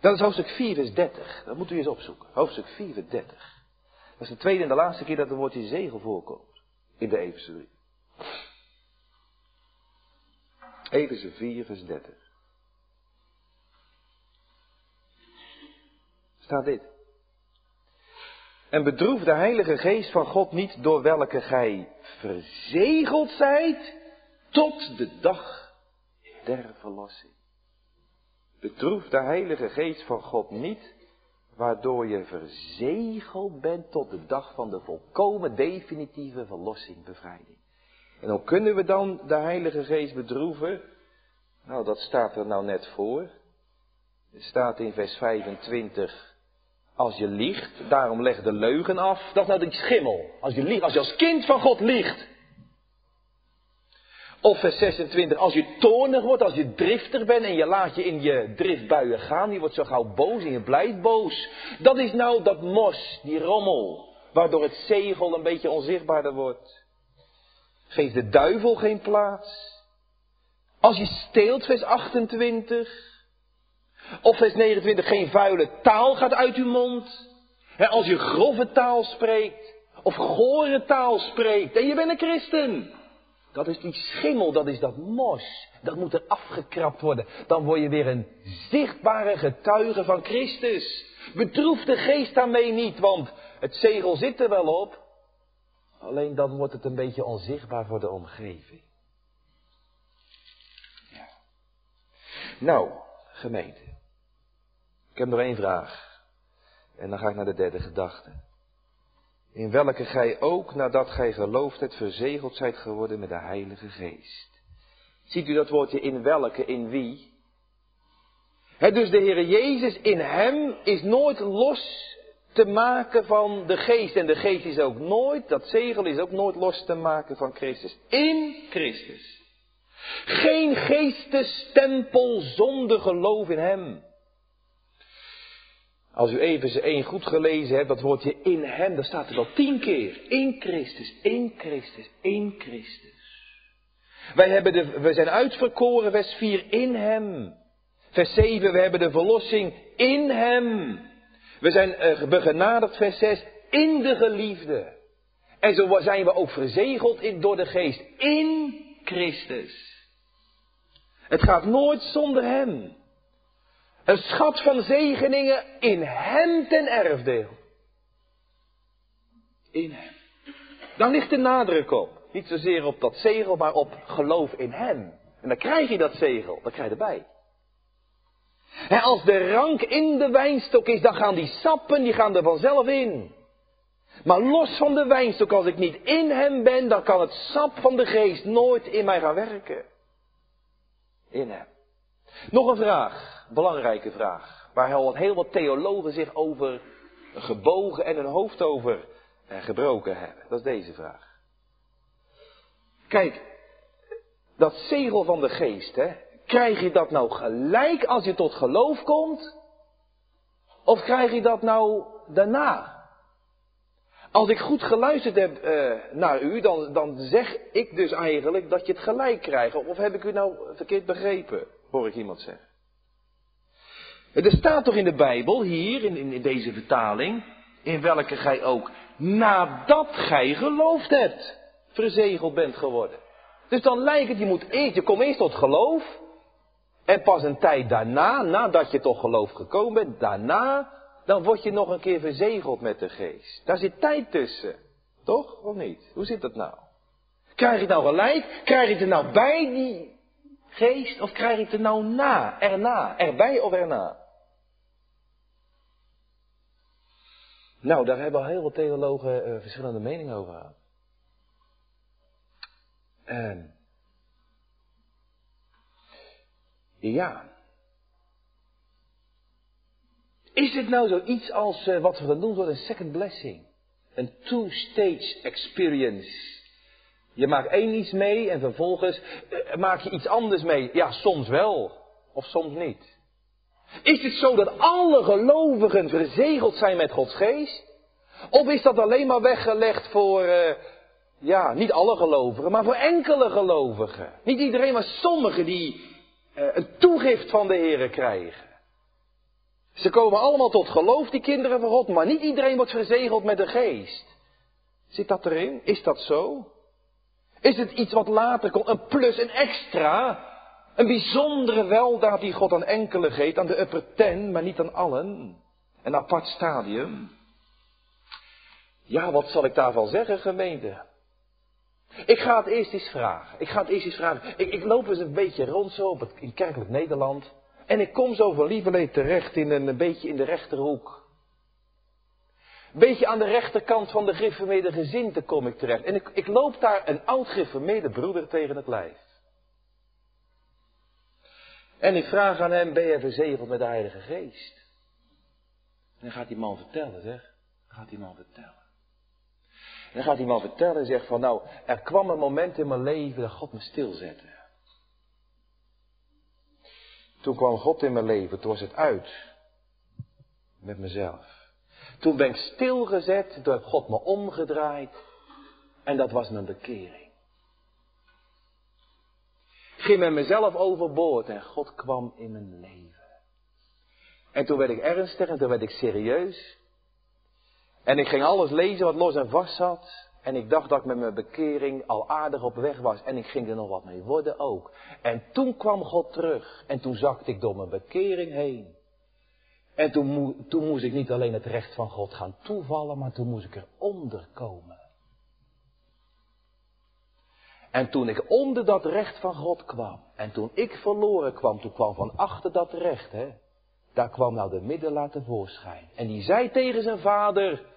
dat is hoofdstuk 4, vers 30. Dat moet u eens opzoeken. Hoofdstuk 4, vers 30. Dat is de tweede en de laatste keer dat het woordje zegel voorkomt. In de Eversbrief. Efeze 4, vers 30. Staat dit. En bedroef de Heilige Geest van God niet door welke gij verzegeld zijt tot de dag der verlossing. Bedroef de Heilige Geest van God niet, waardoor je verzegeld bent tot de dag van de volkomen definitieve verlossing, bevrijding. En hoe kunnen we dan de Heilige Geest bedroeven? Nou, dat staat er nou net voor. Het staat in vers 25 als je liegt, daarom leg de leugen af. Dat is nou die schimmel. Als je liegt, als je als kind van God liegt. Of vers 26, als je toornig wordt, als je driftig bent en je laat je in je driftbuien gaan, je wordt zo gauw boos en je blijft boos. Dat is nou dat mos, die rommel, waardoor het zegel een beetje onzichtbaarder wordt. Geef de duivel geen plaats. Als je steelt, vers 28, of vers 29, geen vuile taal gaat uit uw mond. als je grove taal spreekt, of gore taal spreekt, en je bent een christen. Dat is die schimmel, dat is dat mos. Dat moet er afgekrapt worden. Dan word je weer een zichtbare getuige van Christus. Bedroef de geest daarmee niet, want het zegel zit er wel op. Alleen dan wordt het een beetje onzichtbaar voor de omgeving. Ja. Nou, gemeente. Ik heb nog één vraag. En dan ga ik naar de derde gedachte. In welke gij ook, nadat gij geloofd hebt, verzegeld zijt geworden met de Heilige Geest. Ziet u dat woordje in welke, in wie? He, dus de Heer Jezus in hem is nooit los te maken van de geest. En de geest is ook nooit, dat zegel is ook nooit los te maken van Christus. In Christus. Geen geestestempel zonder geloof in hem. Als u even één goed gelezen hebt, dat woordje in hem, dat staat er wel tien keer. In Christus, in Christus, in Christus. Wij hebben de, we zijn uitverkoren, vers 4, in hem. Vers 7, we hebben de verlossing in hem. We zijn uh, begenadigd, vers 6, in de geliefde. En zo zijn we ook verzegeld in, door de geest, in Christus. Het gaat nooit zonder hem. Een schat van zegeningen in hem ten erfdeel. In hem. Dan ligt de nadruk op. Niet zozeer op dat zegel, maar op geloof in hem. En dan krijg je dat zegel, dat krijg je erbij. En als de rank in de wijnstok is, dan gaan die sappen, die gaan er vanzelf in. Maar los van de wijnstok, als ik niet in hem ben, dan kan het sap van de geest nooit in mij gaan werken. In hem. Nog een vraag, belangrijke vraag, waar al heel wat theologen zich over gebogen en hun hoofd over eh, gebroken hebben. Dat is deze vraag. Kijk, dat zegel van de geest, hè, krijg je dat nou gelijk als je tot geloof komt? Of krijg je dat nou daarna? Als ik goed geluisterd heb uh, naar u, dan, dan zeg ik dus eigenlijk dat je het gelijk krijgt. Of heb ik u nou verkeerd begrepen, hoor ik iemand zeggen. Er staat toch in de Bijbel, hier, in, in, in deze vertaling, in welke gij ook nadat gij geloofd hebt, verzegeld bent geworden. Dus dan lijkt het, je moet eerst, je komt eerst tot geloof. En pas een tijd daarna, nadat je tot geloof gekomen bent, daarna dan word je nog een keer verzegeld met de geest. Daar zit tijd tussen. Toch? Of niet? Hoe zit dat nou? Krijg je het nou gelijk? Krijg je het er nou bij, die geest? Of krijg je het er nou na? Erna? Erbij of erna? Nou, daar hebben al heel veel theologen uh, verschillende meningen over gehad. En. Ja, Is dit nou zoiets als uh, wat we dan noemen een second blessing? Een two-stage experience. Je maakt één iets mee en vervolgens uh, maak je iets anders mee. Ja, soms wel, of soms niet. Is het zo dat alle gelovigen verzegeld zijn met Gods geest? Of is dat alleen maar weggelegd voor, uh, ja, niet alle gelovigen, maar voor enkele gelovigen? Niet iedereen, maar sommigen die een toegift van de Heer krijgen. Ze komen allemaal tot geloof, die kinderen van God, maar niet iedereen wordt verzegeld met de geest. Zit dat erin? Is dat zo? Is het iets wat later komt, een plus, een extra? Een bijzondere weldaad die God aan enkele geeft, aan de upper ten, maar niet aan allen? Een apart stadium? Ja, wat zal ik daarvan zeggen, gemeente? Ik ga het eerst eens vragen. Ik ga het eerst eens vragen. Ik, ik loop eens een beetje rond zo op het, in kerkelijk Nederland. En ik kom zo van Lieverlee terecht in een, beetje in de rechterhoek. Een beetje aan de rechterkant van de gereformeerde gezinte kom ik terecht. En ik, ik loop daar een oud gereformeerde broeder tegen het lijf. En ik vraag aan hem, ben je verzegeld met de Heilige Geest? En dan gaat die man vertellen, zeg. Dan gaat die man vertellen. Dan gaat die man vertellen en zegt van, nou, er kwam een moment in mijn leven dat God me stilzette. Toen kwam God in mijn leven, toen was het uit. Met mezelf. Toen ben ik stilgezet, toen heb God me omgedraaid. En dat was mijn bekering. Ik ging met mezelf overboord en God kwam in mijn leven. En toen werd ik ernstig en toen werd ik serieus. En ik ging alles lezen wat los en vast zat. En ik dacht dat ik met mijn bekering al aardig op weg was. En ik ging er nog wat mee worden ook. En toen kwam God terug. En toen zakte ik door mijn bekering heen. En toen, moest ik niet alleen het recht van God gaan toevallen, maar toen moest ik eronder komen. En toen ik onder dat recht van God kwam, en toen ik verloren kwam, toen kwam van achter dat recht, hè, daar kwam nou de middelaar tevoorschijn. En die zei tegen zijn vader,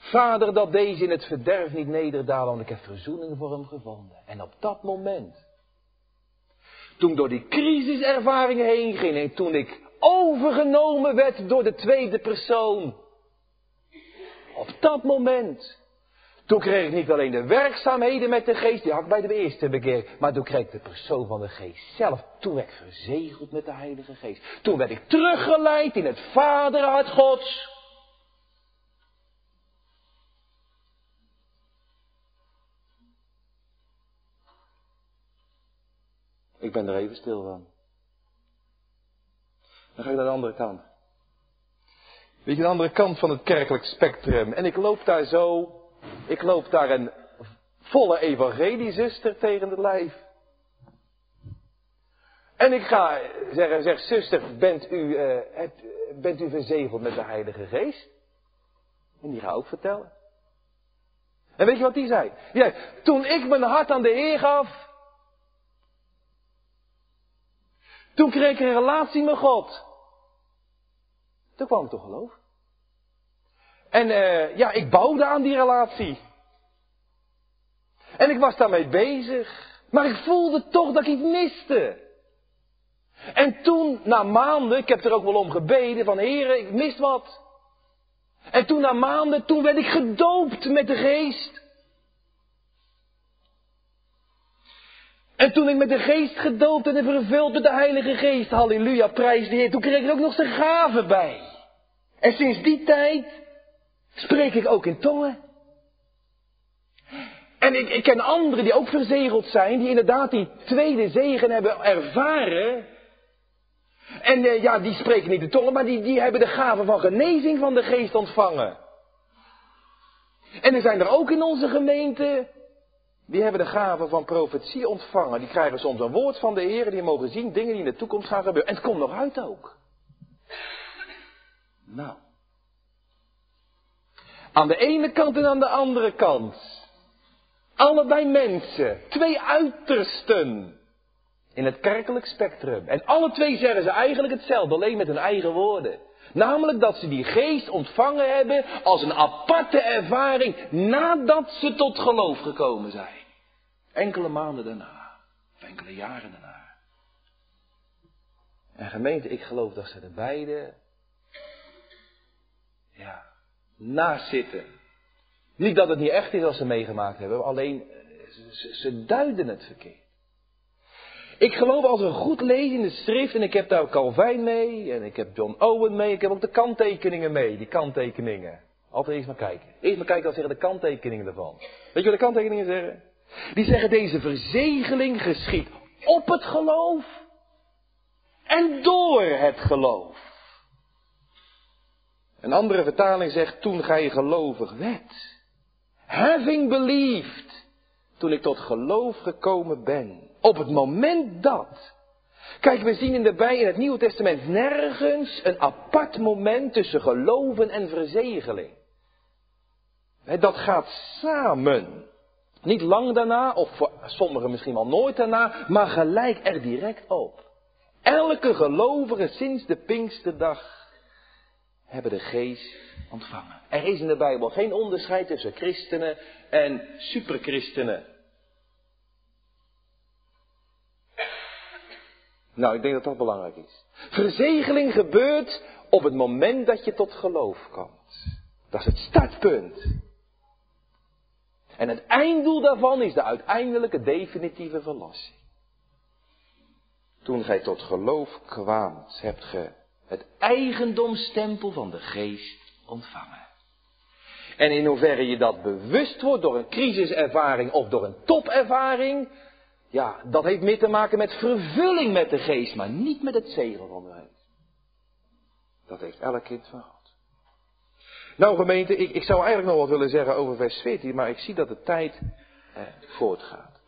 Vader, dat deze in het verderf niet nederdalen, want ik heb verzoening voor hem gevonden. En op dat moment, toen door die crisiservaringen heen ging en toen ik overgenomen werd door de tweede persoon, op dat moment, toen kreeg ik niet alleen de werkzaamheden met de geest, die had ik bij de eerste bekeer, maar toen kreeg ik de persoon van de geest zelf. Toen werd ik verzegeld met de Heilige Geest. Toen werd ik teruggeleid in het vaderhart Gods. Ik ben er even stil van. Dan ga ik naar de andere kant. Weet je, de andere kant van het kerkelijk spectrum. En ik loop daar zo, ik loop daar een volle evangeliezuster tegen het lijf. En ik ga zeggen, zeg, zuster, bent u, uh, bent u verzegeld met de Heilige Geest? En die ga ook vertellen. En weet je wat die zei? Ja, toen ik mijn hart aan de Heer gaf, Toen kreeg ik een relatie met God. Toen kwam ik geloof. En uh, ja, ik bouwde aan die relatie. En ik was daarmee bezig. Maar ik voelde toch dat ik iets miste. En toen, na maanden, ik heb er ook wel om gebeden, van heren, ik mis wat. En toen na maanden, toen werd ik gedoopt met de geest. En toen ik met de geest gedoopt en vervuld met de Heilige Geest, halleluja, prijs de Heer, toen kreeg ik ook nog zijn gaven bij. En sinds die tijd spreek ik ook in tongen. En ik, ik ken anderen die ook verzegeld zijn, die inderdaad die tweede zegen hebben ervaren. En uh, ja, die spreken niet de tongen, maar die, die hebben de gave van genezing van de geest ontvangen. En er zijn er ook in onze gemeente, die hebben de gave van profetie ontvangen. Die krijgen soms een woord van de Heer, die mogen zien dingen die in de toekomst gaan gebeuren. En het komt nog uit ook. Nou. Aan de ene kant en aan de andere kant. Allebei mensen. Twee uitersten. In het kerkelijk spectrum. En alle twee zeggen ze eigenlijk hetzelfde, alleen met hun eigen woorden. Namelijk dat ze die geest ontvangen hebben als een aparte ervaring nadat ze tot geloof gekomen zijn. Enkele maanden daarna. Of enkele jaren daarna. En gemeente, ik geloof dat ze er beide, ja, naast zitten. Niet dat het niet echt is als ze meegemaakt hebben, alleen eh, ze, duiden het verkeerd. Ik geloof als we goed lezen in de schrift, en ik heb daar Calvijn mee, en ik heb John Owen mee, ik heb ook de kanttekeningen mee, die kanttekeningen. Altijd eerst maar kijken. Eerst maar kijken wat zeggen de kanttekeningen ervan. Weet je wat de kanttekeningen zeggen? Die zeggen deze verzegeling geschiet op het geloof en door het geloof. Een andere vertaling zegt toen gij gelovig werd. Having believed. Toen ik tot geloof gekomen ben. Op het moment dat. Kijk, we zien in, de bij in het Nieuwe Testament nergens een apart moment tussen geloven en verzegeling. Dat gaat samen. Niet lang daarna, of voor sommigen misschien wel nooit daarna, maar gelijk er direct op. Elke gelovige sinds de Pinksterdag hebben de geest ontvangen. Er is in de Bijbel geen onderscheid tussen christenen en superchristenen. Nou, ik denk dat dat belangrijk is. Verzegeling gebeurt op het moment dat je tot geloof komt. Dat is het startpunt. En het einddoel daarvan is de uiteindelijke definitieve verlossing. Toen gij tot geloof kwaamt, hebt ge het eigendomstempel van de geest ontvangen. En in hoeverre je dat bewust wordt door een crisiservaring of door een topervaring, ja, dat heeft meer te maken met vervulling met de geest, maar niet met het zegel van de geest. Dat heeft elk kind van. Nou gemeente, ik, ik zou eigenlijk nog wat willen zeggen over vers 14, maar ik zie dat de tijd eh, voortgaat.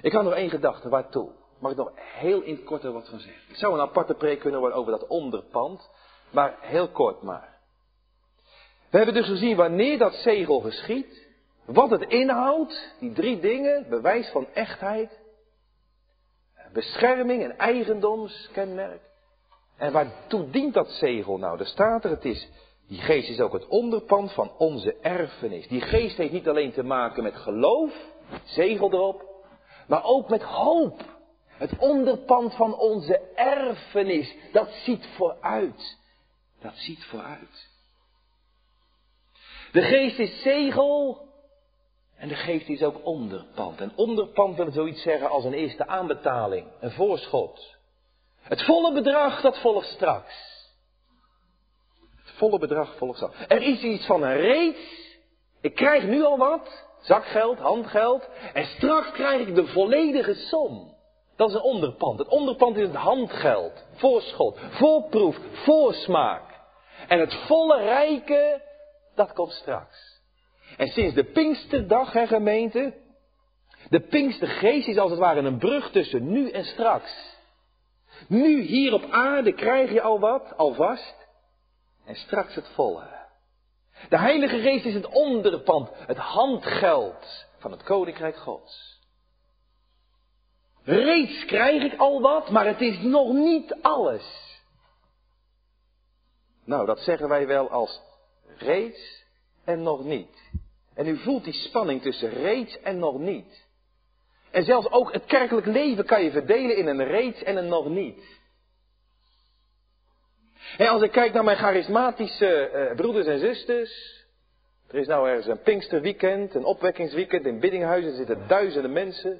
Ik had nog één gedachte, waartoe? Mag ik nog heel in het kort er wat van zeggen? Ik zou een aparte preek kunnen worden over dat onderpand, maar heel kort maar. We hebben dus gezien wanneer dat zegel geschiet, wat het inhoudt, die drie dingen, bewijs van echtheid, bescherming en eigendomskenmerk. En waartoe dient dat zegel nou? Er staat er, het is, die geest is ook het onderpand van onze erfenis. Die geest heeft niet alleen te maken met geloof, zegel erop, maar ook met hoop. Het onderpand van onze erfenis, dat ziet vooruit. Dat ziet vooruit. De geest is zegel en de geest is ook onderpand. En onderpand wil zoiets zeggen als een eerste aanbetaling, een voorschot. Het volle bedrag, dat volgt straks. Het volle bedrag volgt straks. Er is iets van een reeds. Ik krijg nu al wat. Zakgeld, handgeld. En straks krijg ik de volledige som. Dat is een onderpand. Het onderpand is het handgeld. Voorschot. Voorproef. Voorsmaak. En het volle rijke, dat komt straks. En sinds de Pinksterdag, hè gemeente. De Pinkstergeest is als het ware een brug tussen nu en straks. Nu hier op aarde krijg je al wat, alvast. En straks het volle. De Heilige Geest is het onderpand, het handgeld van het Koninkrijk Gods. Reeds krijg ik al wat, maar het is nog niet alles. Nou, dat zeggen wij wel als reeds en nog niet. En u voelt die spanning tussen reeds en nog niet. En zelfs ook het kerkelijk leven kan je verdelen in een reeds en een nog niet. En als ik kijk naar mijn charismatische uh, broeders en zusters. Er is nou ergens een Pinksterweekend, een opwekkingsweekend in Biddinghuizen. Zitten duizenden mensen.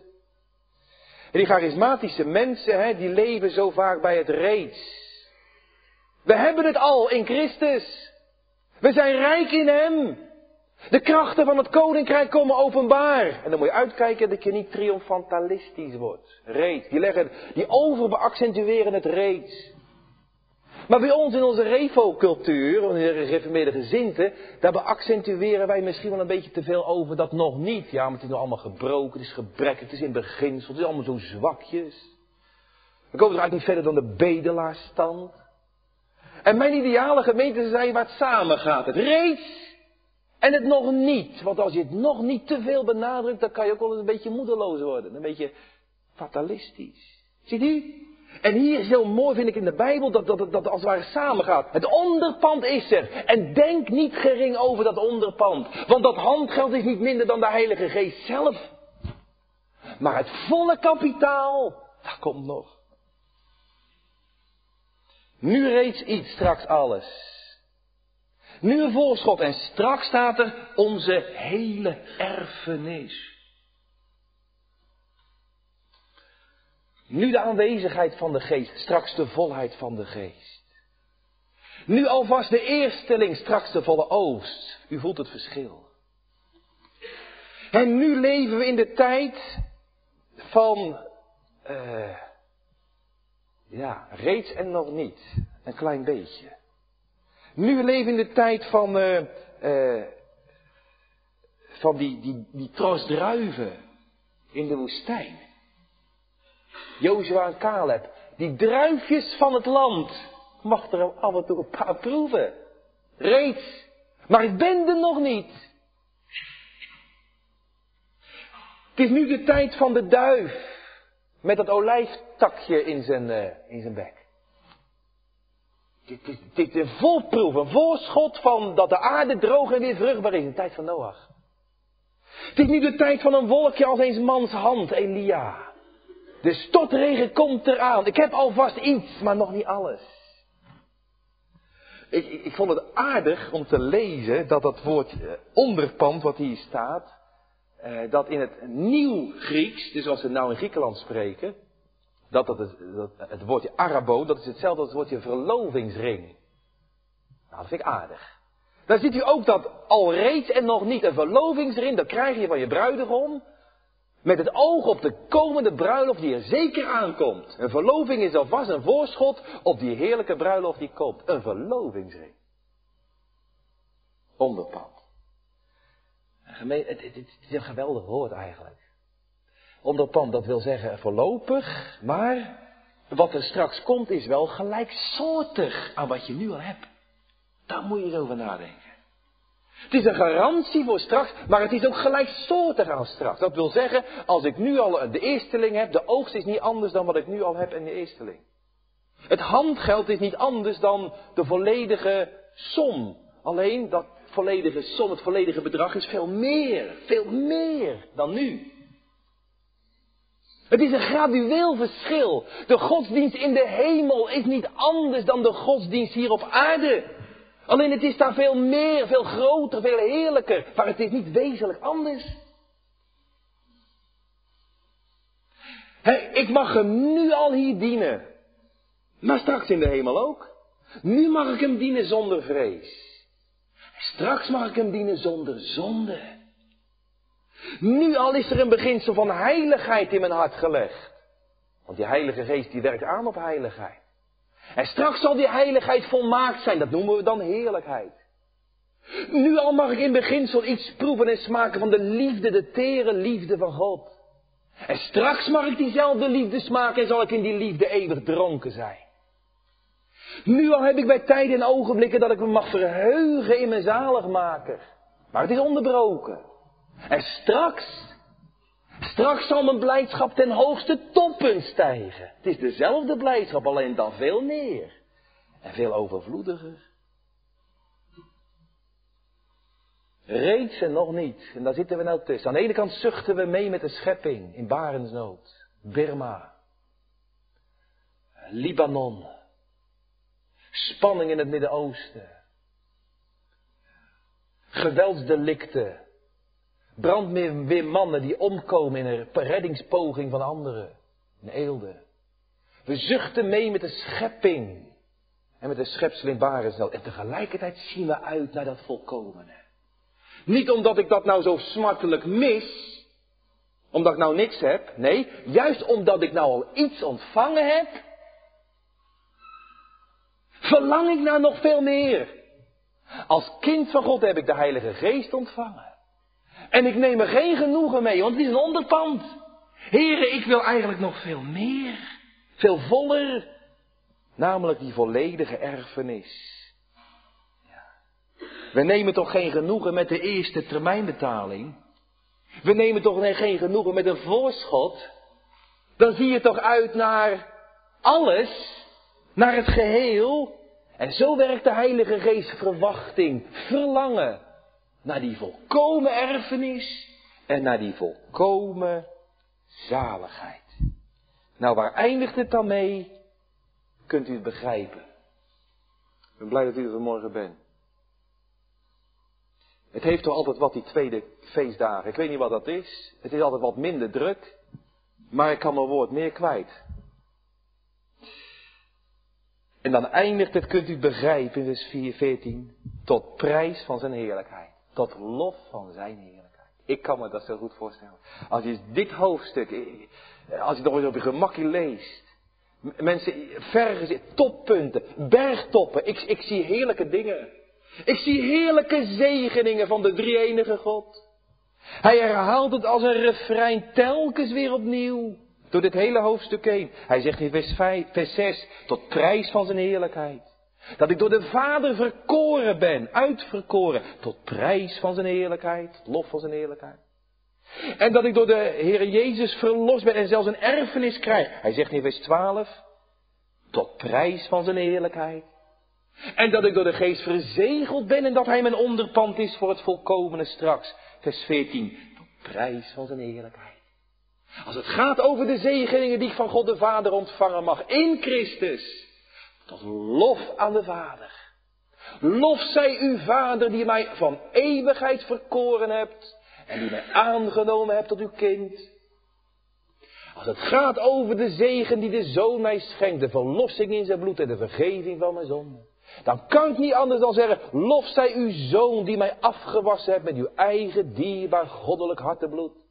En die charismatische mensen, hè, die leven zo vaak bij het reeds. We hebben het al in Christus. We zijn rijk in Hem. De krachten van het koninkrijk komen openbaar. En dan moet je uitkijken dat je niet triomfantalistisch wordt. Reeds. Die, leggen, die overbeaccentueren het reeds. Maar bij ons in onze revo-cultuur, in de gereformeerde gezinten, daar beaccentueren wij misschien wel een beetje te veel over dat nog niet. Ja, maar het is nog allemaal gebroken, het is gebrekkig, het is in beginsel, het is allemaal zo zwakjes. We komen er eigenlijk niet verder dan de bedelaarsstand. En mijn ideale gemeente zijn waar het samen gaat. Het reeds en het nog niet. Want als je het nog niet te veel benadrukt, dan kan je ook wel eens een beetje moedeloos worden. Een beetje fatalistisch. Ziet u? En hier is heel mooi, vind ik in de Bijbel, dat, dat, dat, als het ware samengaat. Het onderpand is er. En denk niet gering over dat onderpand. Want dat handgeld is niet minder dan de Heilige Geest zelf. Maar het volle kapitaal, dat komt nog. Nu reeds iets, straks alles. Nu een voorschot en straks staat er onze hele erfenis. Nu de aanwezigheid van de geest, straks de volheid van de geest. Nu alvast de eersteling, straks de volle oost. U voelt het verschil. En nu leven we in de tijd van, uh, ja, reeds en nog niet. Een klein beetje. Nu leven we in de tijd van, uh, van die, die, die druiven in de woestijn. Jozua en Caleb. Die druifjes van het land. Mag er af en toe een paar proeven. Reeds. Maar ik ben er nog niet. Het is nu de tijd van de duif. Met dat olijftakje in zijn, uh, in zijn bek. Dit is, dit een volproef, een voorschot van dat de aarde droog en weer vruchtbaar is. In de tijd van Noach. Het is nu de tijd van een wolkje als eens mans hand, Elia. De stortregen komt eraan. Ik heb alvast iets, maar nog niet alles. Ik, ik, ik, vond het aardig om te lezen dat dat woord eh, onderpand wat hier staat, eh, dat in het nieuw Grieks, dus als we nou in Griekenland spreken, dat, dat, het, het woordje arabo, dat is hetzelfde als het woordje verlovingsring. Nou, dat vind ik aardig. Dan ziet u ook dat al reeds en nog niet een verlovingsring, dat krijg je van je bruidegom. Met het oog op de komende bruiloft die er zeker aankomt. Een verloving is alvast een voorschot op die heerlijke bruiloft die komt. Een verlovingsring. Onderpand. Het, het, het, is een geweldig woord eigenlijk. Onderpand, dat wil zeggen voorlopig, maar wat er straks komt is wel gelijksoortig aan wat je nu al hebt. Daar moet je eens over nadenken. Het is een garantie voor straks, maar het is ook gelijksoortig aan straks. Dat wil zeggen, als ik nu al de eersteling heb, de oogst is niet anders dan wat ik nu al heb in de eersteling. Het handgeld is niet anders dan de volledige som. Alleen dat volledige som, het volledige bedrag is veel meer, veel meer dan nu. Het is een gradueel verschil. De godsdienst in de hemel is niet anders dan de godsdienst hier op aarde. Alleen het is daar veel meer, veel groter, veel heerlijker. Maar het is niet wezenlijk anders. ik mag hem nu al hier dienen. Maar straks in de hemel ook. Nu mag ik hem dienen zonder vrees. Straks mag ik hem dienen zonder zonde. Nu al is er een beginsel van heiligheid in mijn hart gelegd. Want die Heilige Geest die werkt aan op heiligheid. En straks zal die heiligheid volmaakt zijn. Dat noemen we dan heerlijkheid. Nu al mag ik in beginsel iets proeven en smaken van de liefde, de tere liefde van God. En straks mag ik diezelfde liefde smaken en zal ik in die liefde eeuwig dronken zijn. Nu al heb ik bij tijden en ogenblikken dat ik me mag verheugen in mijn zaligmaker. Maar het is onderbroken. En straks Straks zal mijn blijdschap ten hoogste toppen stijgen. Het is dezelfde blijdschap, alleen dan veel meer. En veel overvloediger. Reeds en nog niet. En daar zitten we nou tussen. Aan de ene kant zuchten we mee met de schepping in Barensnood, Birma, Libanon, spanning in het Midden-Oosten, geweldsdelicten, brandweermannen die omkomen in een reddingspoging van anderen, in Eelde. We zuchten mee met de schepping en met de schepsel in Barensnood. En tegelijkertijd zien we uit naar dat volkomene. Niet omdat ik dat nou zo smartelijk mis, omdat ik nou niks heb. Nee, juist omdat ik nou al iets ontvangen heb, verlang ik nou nog veel meer. Als kind van God heb ik de Heilige Geest ontvangen. En ik neem er geen genoegen mee, want het is een onderpand. Heren, ik wil eigenlijk nog veel meer. Veel voller. Namelijk die volledige erfenis. We nemen toch geen genoegen met de eerste termijnbetaling? We nemen toch geen genoegen met een voorschot? Dan zie je toch uit naar alles, naar het geheel. En zo werkt de Heilige Geest verwachting, verlangen naar die volkomen erfenis en naar die volkomen zaligheid. Nou, waar eindigt het dan mee? Kunt u het begrijpen? Ik ben blij dat u er vanmorgen bent. Het heeft toch altijd wat die tweede feestdagen. Ik weet niet wat dat is. Het is altijd wat minder druk. Maar ik kan mijn woord meer kwijt. En dan eindigt het, kunt u begrijpen in vers 4, 14, tot prijs van zijn heerlijkheid. Tot lof van zijn heerlijkheid. Ik kan me dat zo goed voorstellen. Als je dit hoofdstuk, eh, als je nog eens op je gemakje leest. Mensen, vergen, toppunten, bergtoppen. Ik, ik zie heerlijke dingen. Ik zie heerlijke zegeningen van de drie-enige God. Hij herhaalt het als een refrein telkens weer opnieuw. Door dit hele hoofdstuk heen. Hij zegt in vers, 5, vers 6, tot prijs van zijn heerlijkheid. Dat ik door de Vader verkoren ben, uitverkoren, tot prijs van zijn heerlijkheid, lof van zijn heerlijkheid. En dat ik door de Heer Jezus verlost ben en zelfs een erfenis krijg. Hij zegt in vers 12, tot prijs van zijn heerlijkheid. En dat ik door de geest verzegeld ben en dat hij mijn onderpand is voor het volkomene straks. Vers 14. Tot prijs van zijn heerlijkheid. Als het gaat over de zegeningen die ik van God de Vader ontvangen mag in Christus. Tot lof aan de Vader. Lof zij uw Vader die mij van eeuwigheid verkoren hebt. En die mij aangenomen hebt tot uw kind. Als het gaat over de zegen die de Zoon mij schenkt, de verlossing in zijn bloed en de vergeving van mijn zonden. Dan kan ik niet anders dan zeggen, lof zij uw zoon die mij afgewassen hebt met uw eigen dierbaar goddelijk hartebloed.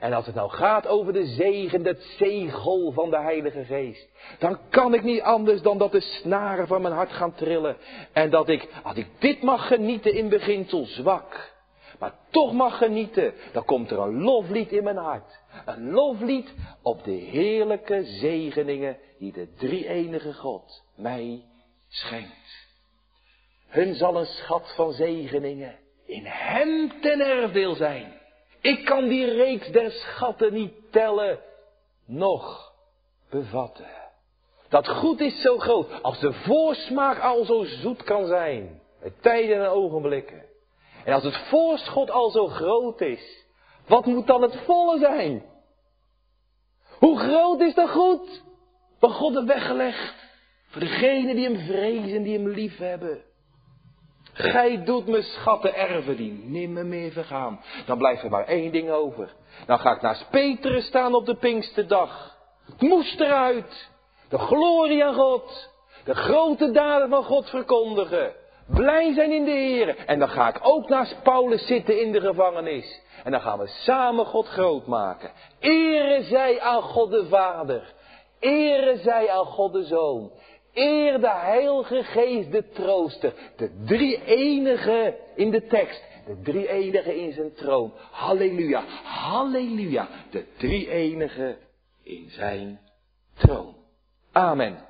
En als het nou gaat over de zegen, het zegel van de Heilige Geest, dan kan ik niet anders dan dat de snaren van mijn hart gaan trillen. En dat ik, als ik dit mag genieten in beginsel zwak, maar toch mag genieten, dan komt er een loflied in mijn hart. Een loflied op de heerlijke zegeningen die de drie enige God mij schenkt. Hun zal een schat van zegeningen in hem ten erfdeel zijn. Ik kan die reeks der schatten niet tellen, noch bevatten. Dat goed is zo groot, als de voorsmaak al zo zoet kan zijn, met tijden en ogenblikken. En als het voorschot al zo groot is, wat moet dan het volle zijn? Hoe groot is dat goed? Wat God heeft weggelegd. Voor degenen die hem vrezen, die hem lief hebben. Gij doet me schatten erven die nimmer meer vergaan. Dan blijft er maar één ding over. Dan ga ik naast Petrus staan op de Pinksterdag. Het moest eruit. De glorie aan God. De grote daden van God verkondigen. Blij zijn in de Heer. En dan ga ik ook naast Paulus zitten in de gevangenis. En dan gaan we samen God groot maken. Ere zij aan God de Vader. Ere zij aan God de Zoon. Eer de Heilige Geest, de trooster. De drie enige in de tekst. De drie enige in zijn troon. Halleluja, halleluja. De drie enige in zijn troon. Amen.